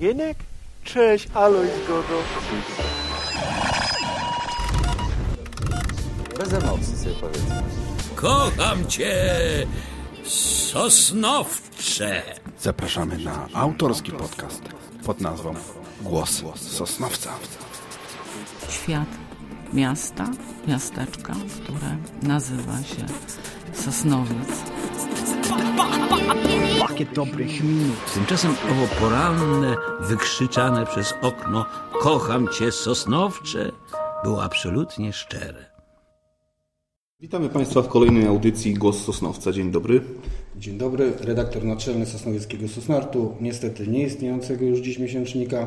Jenek? Cześć, Aloj Zgodo. Bez emocji sobie powiedzmy. Kocham cię, Sosnowcze. Zapraszamy na autorski podcast pod nazwą Głos Sosnowca. świat miasta, miasteczka, które nazywa się Sosnowiec. Tymczasem owo poranne, wykrzyczane przez okno Kocham cię, Sosnowcze było absolutnie szczere. Witamy Państwa w kolejnej audycji Głos Sosnowca. Dzień dobry. Dzień dobry, redaktor naczelny Sosnowieckiego Sosnartu, niestety nieistniejącego już dziś miesięcznika,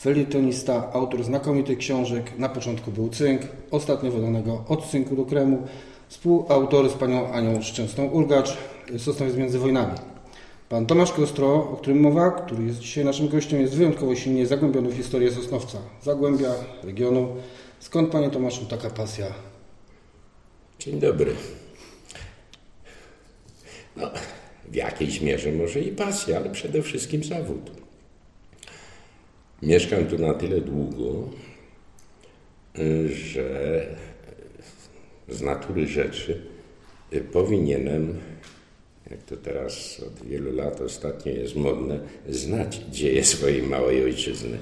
felietonista, autor znakomitych książek, na początku był Cynk, ostatnio wydanego Od Cynku do Kremu, współautor z panią Anią Szczęsną-Urgacz, Sosnowiec między wojnami. Pan Tomasz Kostro, o którym mowa, który jest dzisiaj naszym gościem, jest wyjątkowo silnie zagłębiony w historię Sosnowca, Zagłębia, regionu. Skąd, panie Tomaszu, taka pasja? Dzień dobry. No, w jakiejś mierze może i pasja, ale przede wszystkim zawód. Mieszkam tu na tyle długo, że z natury rzeczy powinienem, jak to teraz od wielu lat ostatnio jest modne, znać dzieje swojej małej ojczyzny.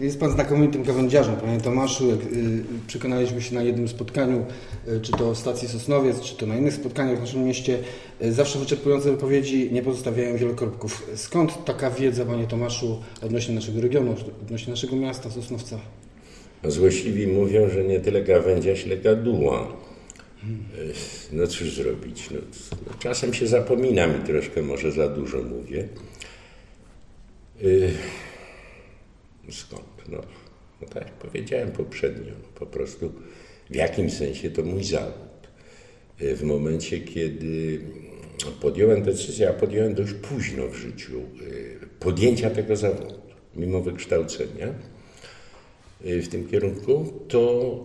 Jest Pan znakomitym gawędziarzem, Panie Tomaszu. Jak y, przekonaliśmy się na jednym spotkaniu, y, czy to w stacji Sosnowiec, czy to na innych spotkaniach w naszym mieście, y, zawsze wyczerpujące wypowiedzi nie pozostawiają wielokropków. Skąd taka wiedza, Panie Tomaszu, odnośnie naszego regionu, odnośnie naszego miasta, Sosnowca? Złośliwi mówią, że nie tyle gawędziarz, ile gaduła. No cóż zrobić? No, no, czasem się zapominam i troszkę może za dużo mówię. Y, Skąd? No, no tak jak powiedziałem poprzednio, no, po prostu w jakim sensie to mój zawód. Y, W momencie, kiedy podjąłem decyzję, a podjąłem dość późno w życiu, y, podjęcia tego zawodu, mimo wykształcenia w tym kierunku, to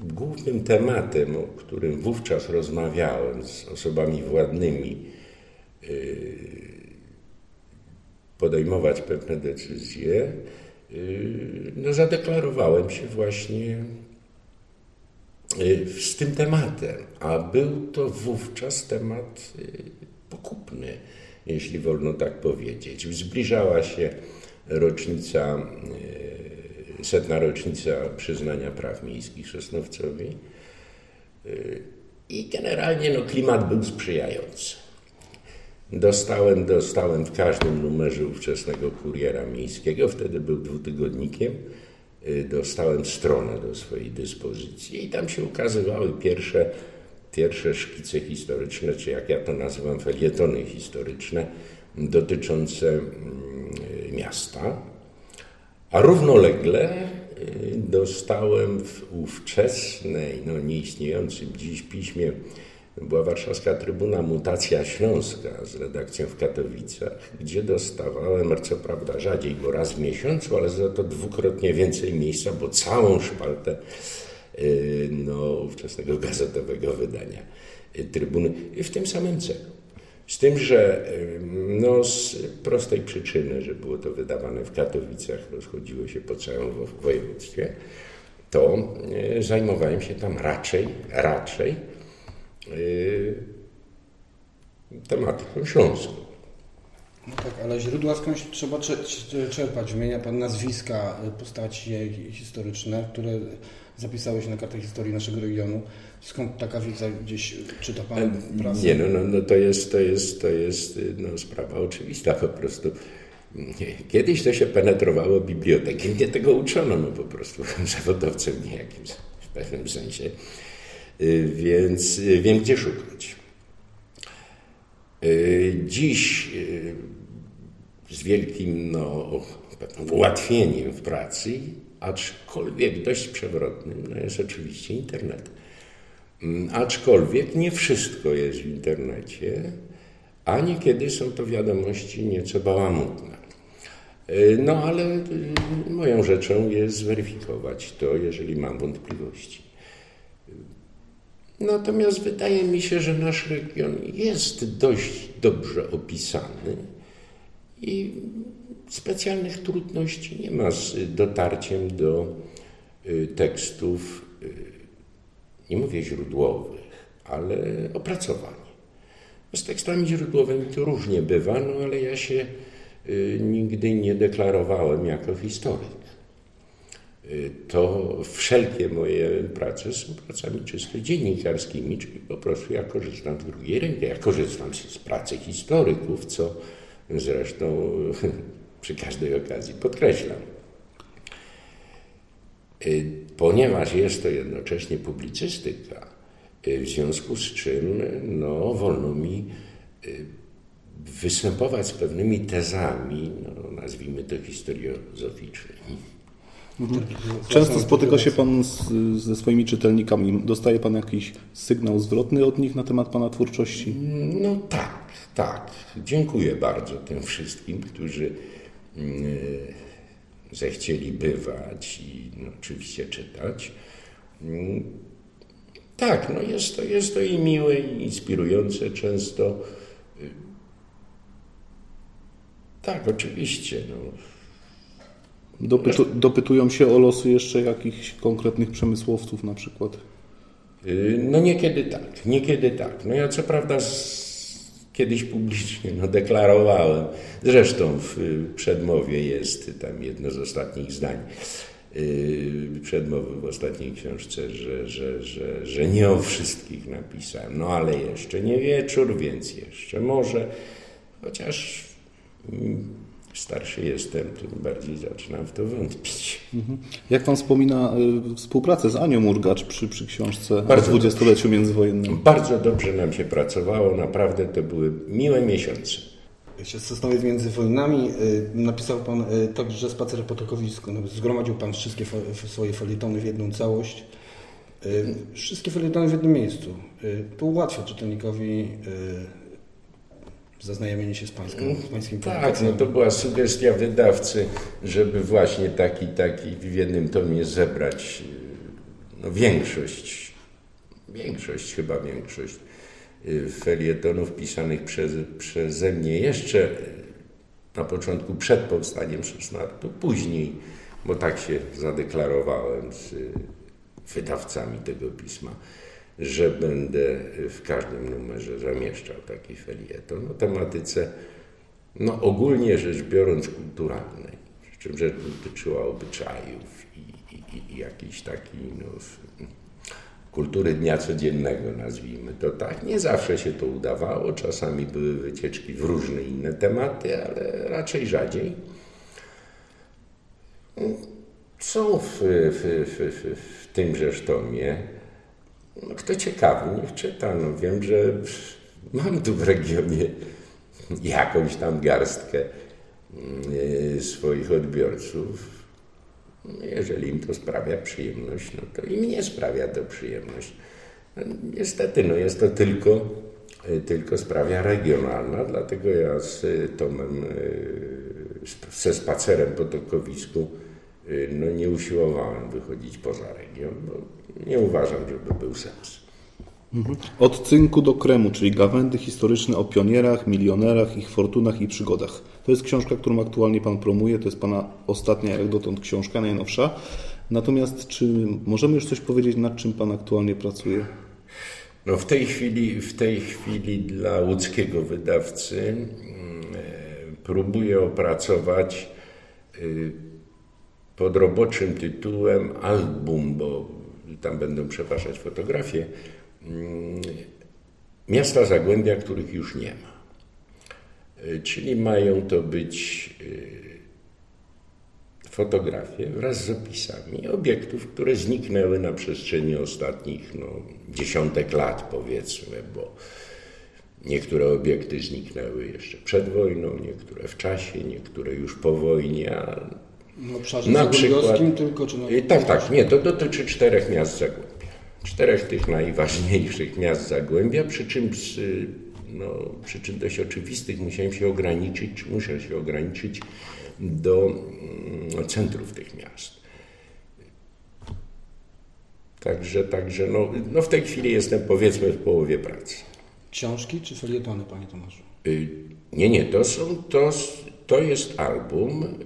głównym tematem, o którym wówczas rozmawiałem z osobami władnymi, podejmować pewne decyzje, yy, no zadeklarowałem się właśnie yy, z tym tematem, a był to wówczas temat yy, pokupny, jeśli wolno tak powiedzieć. Zbliżała się rocznica, setna rocznica przyznania praw miejskich Sosnowcowi i generalnie no, klimat był sprzyjający. Dostałem, dostałem w każdym numerze ówczesnego kuriera miejskiego, wtedy był dwutygodnikiem, dostałem stronę do swojej dyspozycji i tam się ukazywały pierwsze, pierwsze szkice historyczne, czy jak ja to nazywam, felietony historyczne dotyczące mm, miasta. A równolegle y, dostałem w ówczesnej, no nieistniejącym dziś piśmie była warszawska Trybuna Mutacja Śląska z redakcją w Katowicach, gdzie dostawałem, co prawda rzadziej, bo raz w miesiącu, ale za to dwukrotnie więcej miejsca, bo całą szpaltę y, no, ówczesnego gazetowego wydania y, Trybuny w tym samym celu. Z tym, że no, z prostej przyczyny, że było to wydawane w Katowicach, rozchodziło się po całym wo- województwie, to zajmowałem się tam raczej, raczej tematyką śląską. No tak, ale źródła skądś trzeba cze- czerpać. Wymienia Pan nazwiska, y, postaci historyczne, które zapisały się na kartach historii naszego regionu. Skąd taka wiedza gdzieś czyta Pan prasę? Nie, no, no, no to jest, to jest, to jest no, sprawa oczywista po prostu. Kiedyś to się penetrowało biblioteki, mnie tego uczono, no po prostu zawodowcem niejakim w pewnym sensie, Y, więc y, wiem gdzie szukać. Dziś z wielkim no, ułatwieniem w pracy, aczkolwiek dość przewrotnym, no jest oczywiście internet. Mm, Aczkolwiek nie wszystko jest w internecie, a niekiedy są to wiadomości nieco bałamutne. Y, No ale y, moją rzeczą jest zweryfikować to, jeżeli mam wątpliwości. Natomiast wydaje mi się, że nasz region jest dość dobrze opisany i specjalnych trudności nie ma z dotarciem do y, tekstów, y, nie mówię źródłowych, ale opracowań. Z tekstami źródłowymi to różnie bywa, no ale ja się y, nigdy nie deklarowałem jako historyk. To wszelkie moje prace są pracami czysto dziennikarskimi, czyli po prostu ja korzystam z drugiej ręki. Ja korzystam z pracy historyków, co zresztą przy każdej okazji podkreślam. Ponieważ jest to jednocześnie publicystyka, w związku z czym no, wolno mi występować z pewnymi tezami, no, nazwijmy to historiozoficznymi. Mhm. Często spotyka się Pan z, ze swoimi czytelnikami. Dostaje Pan jakiś sygnał zwrotny od nich na temat Pana twórczości? No tak, tak. Dziękuję bardzo tym wszystkim, którzy zechcieli bywać i no, oczywiście czytać. Tak, no jest to, jest to i miłe, i inspirujące często. Tak, oczywiście. No. Dopytu, dopytują się o losy jeszcze jakichś konkretnych przemysłowców na przykład? Y, no niekiedy tak, niekiedy tak. No ja co prawda z, kiedyś publicznie no, deklarowałem, zresztą w przedmowie jest tam jedno z ostatnich zdań, yy, przedmowy w ostatniej książce, że, że, że, że nie o wszystkich napisałem. No ale jeszcze nie wieczór, więc jeszcze może, chociaż... Starszy jestem, tym bardziej zaczynam w to wątpić. Mhm. Jak Pan wspomina y, współpracę z Anią Murgacz przy, przy książce Bardzo o dwudziestoleciu międzywojennym? Bardzo dobrze nam się pracowało, naprawdę to były miłe miesiące. Sosnowiec między wojnami y, napisał Pan y, także spacer po tokowisku. No, zgromadził Pan wszystkie swoje felietony w jedną całość. Wszystkie felietony w jednym miejscu. To ułatwia czytelnikowi zaznajomienie się z, pańską, z pańskim Tak, no to była sugestia wydawcy, żeby właśnie taki, taki w jednym tomie zebrać no, większość, większość, chyba większość y, felietonów pisanych przez, przeze mnie jeszcze na początku przed powstaniem Szesnartu, później, bo tak się zadeklarowałem z wydawcami tego pisma że będę w każdym numerze zamieszczał taki felieton o tematyce, no ogólnie rzecz biorąc kulturalnej, przy czym rzecz dotyczyła obyczajów i, i, i jakiejś takiej no, kultury dnia codziennego, nazwijmy to tak. Nie zawsze się to udawało, czasami były wycieczki w różne inne tematy, ale raczej rzadziej. Są w, w, w, w tymże tomie no, kto ciekawy, niech czyta. No, wiem, że mam tu w regionie jakąś tam garstkę mm, swoich odbiorców. Jeżeli im to sprawia przyjemność, no to i mnie sprawia to przyjemność. No, niestety, no jest to tylko, tylko sprawia regionalna, dlatego ja z Tomem, ze spacerem po tokowisku, no nie usiłowałem wychodzić poza region, bo nie uważam, żeby był sens. Mhm. Od cynku do kremu, czyli gawędy historyczne o pionierach, milionerach, ich fortunach i przygodach. To jest książka, którą aktualnie Pan promuje, to jest Pana ostatnia jak dotąd książka, najnowsza. Natomiast czy możemy już coś powiedzieć, nad czym Pan aktualnie pracuje? No w tej chwili, w tej chwili dla łódzkiego wydawcy mm, próbuję opracować y, pod roboczym tytułem album, bo tam będą przepraszać fotografie, mm, miasta Zagłębia, których już nie ma. Y, czyli mają to być y, fotografie wraz z opisami obiektów, które zniknęły na przestrzeni ostatnich no, dziesiątek lat, powiedzmy, bo niektóre obiekty zniknęły jeszcze przed wojną, niektóre w czasie, niektóre już po wojnie, a obszarze na przykład, tylko, czy na... Tak, tak, nie, to dotyczy czterech miast Zagłębia. Czterech tych najważniejszych miast Zagłębia, przy czym, z, no, przy czym dość oczywistych musiałem się ograniczyć, czy muszę się ograniczyć do no, centrów tych miast. Także, także no, no w tej chwili jestem powiedzmy w połowie pracy. Książki czy felietony, panie Tomaszu? Y, nie, nie, to są, to, to jest album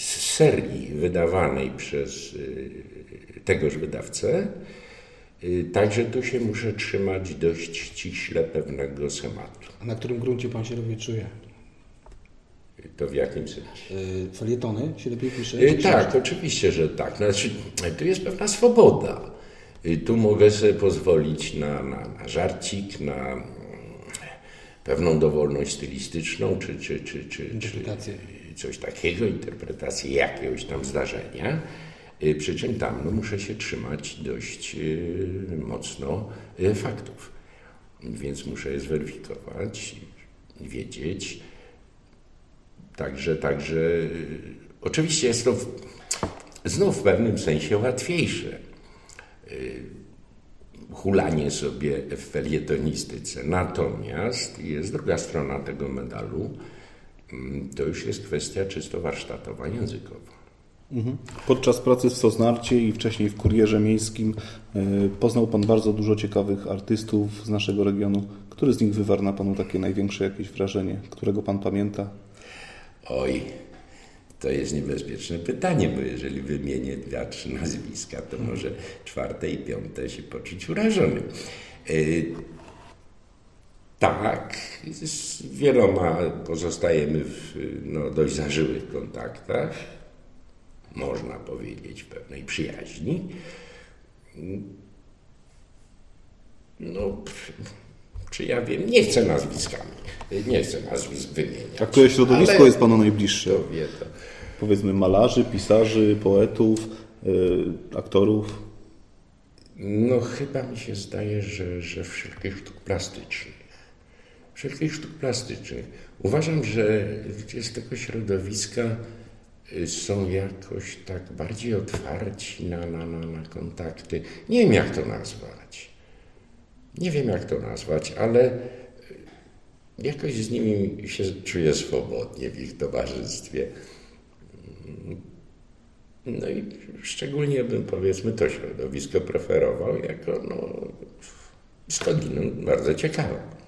z serii wydawanej przez y, tegoż wydawcę. Y, Także tu się muszę trzymać dość ściśle pewnego schematu. A na którym gruncie pan się lepiej czuje? To w jakim sensie? Yy, felietony się lepiej pisze? Y, czy Tak, książki? oczywiście, że tak. Znaczy, tu jest pewna swoboda. Y, Tu mogę sobie pozwolić na, na, na żarcik, na mm, pewną dowolność stylistyczną, czy, czy, czy, czy, Interpretację. czy coś takiego, interpretację jakiegoś tam zdarzenia. Y, Przy czym tam no, muszę się trzymać dość y, mocno y, faktów. Więc muszę je zweryfikować, wiedzieć, Także, także oczywiście jest to w, znów w pewnym sensie łatwiejsze. Hulanie sobie w felietonistyce. Natomiast jest druga strona tego medalu. Mm, To już jest kwestia czysto warsztatowa, językowa. Podczas pracy w Sosnarcie i wcześniej w Kurierze Miejskim y, poznał Pan bardzo dużo ciekawych artystów z naszego regionu. Który z nich wywarł na Panu takie największe jakieś wrażenie, którego Pan pamięta? Oj, to jest niebezpieczne pytanie, bo jeżeli wymienię dwa, trzy nazwiska, to może czwarte i piąte się poczuć urażonym. Tak, z wieloma pozostajemy w no, dość zażyłych kontaktach, można powiedzieć w pewnej przyjaźni. No, czy ja wiem, nie chcę nazwiskami, nie chcę nazwisk wymieniać. A które środowisko Ale jest Panu najbliższe? Kto wie, to Powiedzmy malarzy, pisarzy, poetów, y, aktorów. No chyba mi się zdaje, że, że wszelkich sztuk plastycznych. Wszelkich sztuk plastycznych. Uważam, że ludzie z tego środowiska y, są jakoś tak bardziej otwarci na, na, na, na kontakty. Nie wiem jak to nazwać. Nie wiem jak to nazwać, ale y, jakoś z nimi się czuję swobodnie w ich towarzystwie. No i szczególnie bym powiedzmy to środowisko preferował jako no, skądinąd bardzo ciekawe.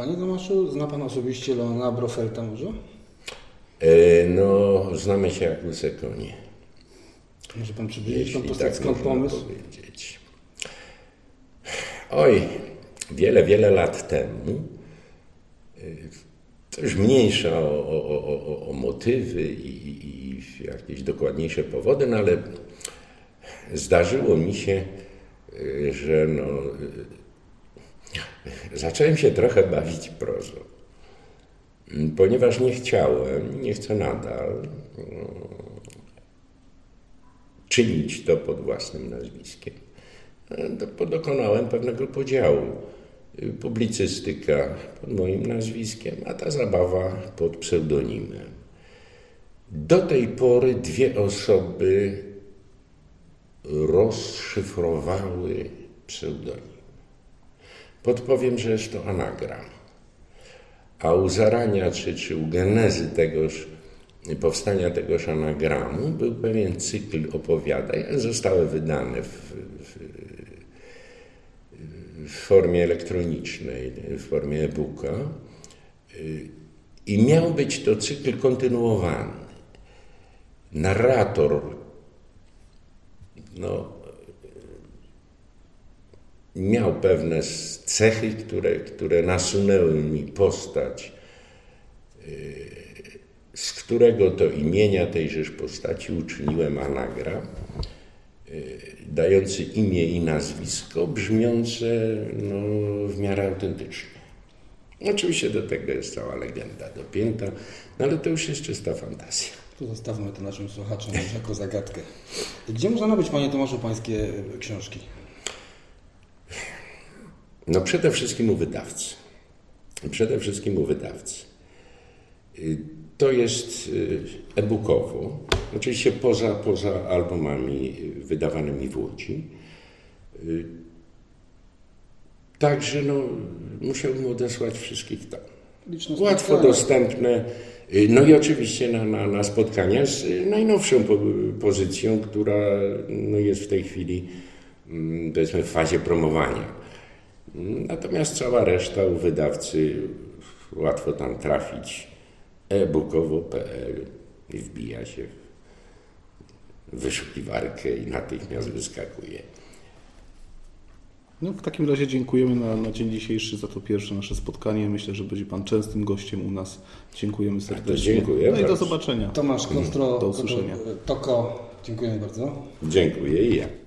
Panie Tomaszu, zna Pan osobiście Leona Brofelta może? E, no, znamy się jak łyse konie. Może Pan przybliżyć Jeśli postać, tak skąd pomysł? powiedzieć. Oj, wiele, wiele lat temu, to już mniejsza o, o, o, o, motywy i, i jakieś dokładniejsze powody, no ale zdarzyło mi się, y, że no, y, zacząłem się trochę bawić prozą. Ponieważ nie chciałem, nie chcę nadal czynić to pod własnym nazwiskiem, dokonałem pewnego podziału. Publicystyka pod moim nazwiskiem, a ta zabawa pod pseudonimem. Do tej pory dwie osoby rozszyfrowały pseudonim. Podpowiem, że jest to anagram. A u zarania, czy, czy u genezy tegoż, powstania tegoż anagramu był pewien cykl opowiadań, zostały wydane w, w, w formie elektronicznej, w formie e-booka. I miał być to cykl kontynuowany. Narrator no, miał pewne cechy, które, które nasunęły mi postać, z którego to imienia tejżeż postaci uczyniłem anagram, dający imię i nazwisko, brzmiące no, w miarę autentycznie. Oczywiście do tego jest cała legenda dopięta, no ale to już jest czysta fantazja. To zostawmy to naszym słuchaczom jako zagadkę. Gdzie można nabyć, Panie Tomaszu, Pańskie książki? No przede wszystkim u wydawcy. Przede wszystkim u wydawcy. Y, To jest y, e-bookowo, oczywiście poza, poza albumami wydawanymi w Łodzi. Y, Także no, musiałbym odesłać wszystkich tam. Łatwo dostępne. No i oczywiście na, na, na spotkania z najnowszą po, pozycją, która no, jest w tej chwili mm, powiedzmy w fazie promowania. Natomiast cała reszta u wydawcy łatwo tam trafić. e-bookowo.pl i wbija się w wyszukiwarkę i natychmiast wyskakuje. No, w takim razie dziękujemy na, na dzień dzisiejszy za to pierwsze nasze spotkanie. Myślę, że będzie Pan częstym gościem u nas. Dziękujemy serdecznie. dziękuję No i do zobaczenia. Tomasz Kostro, Do usłyszenia. Toko, dziękuję bardzo. Dziękuję i ja.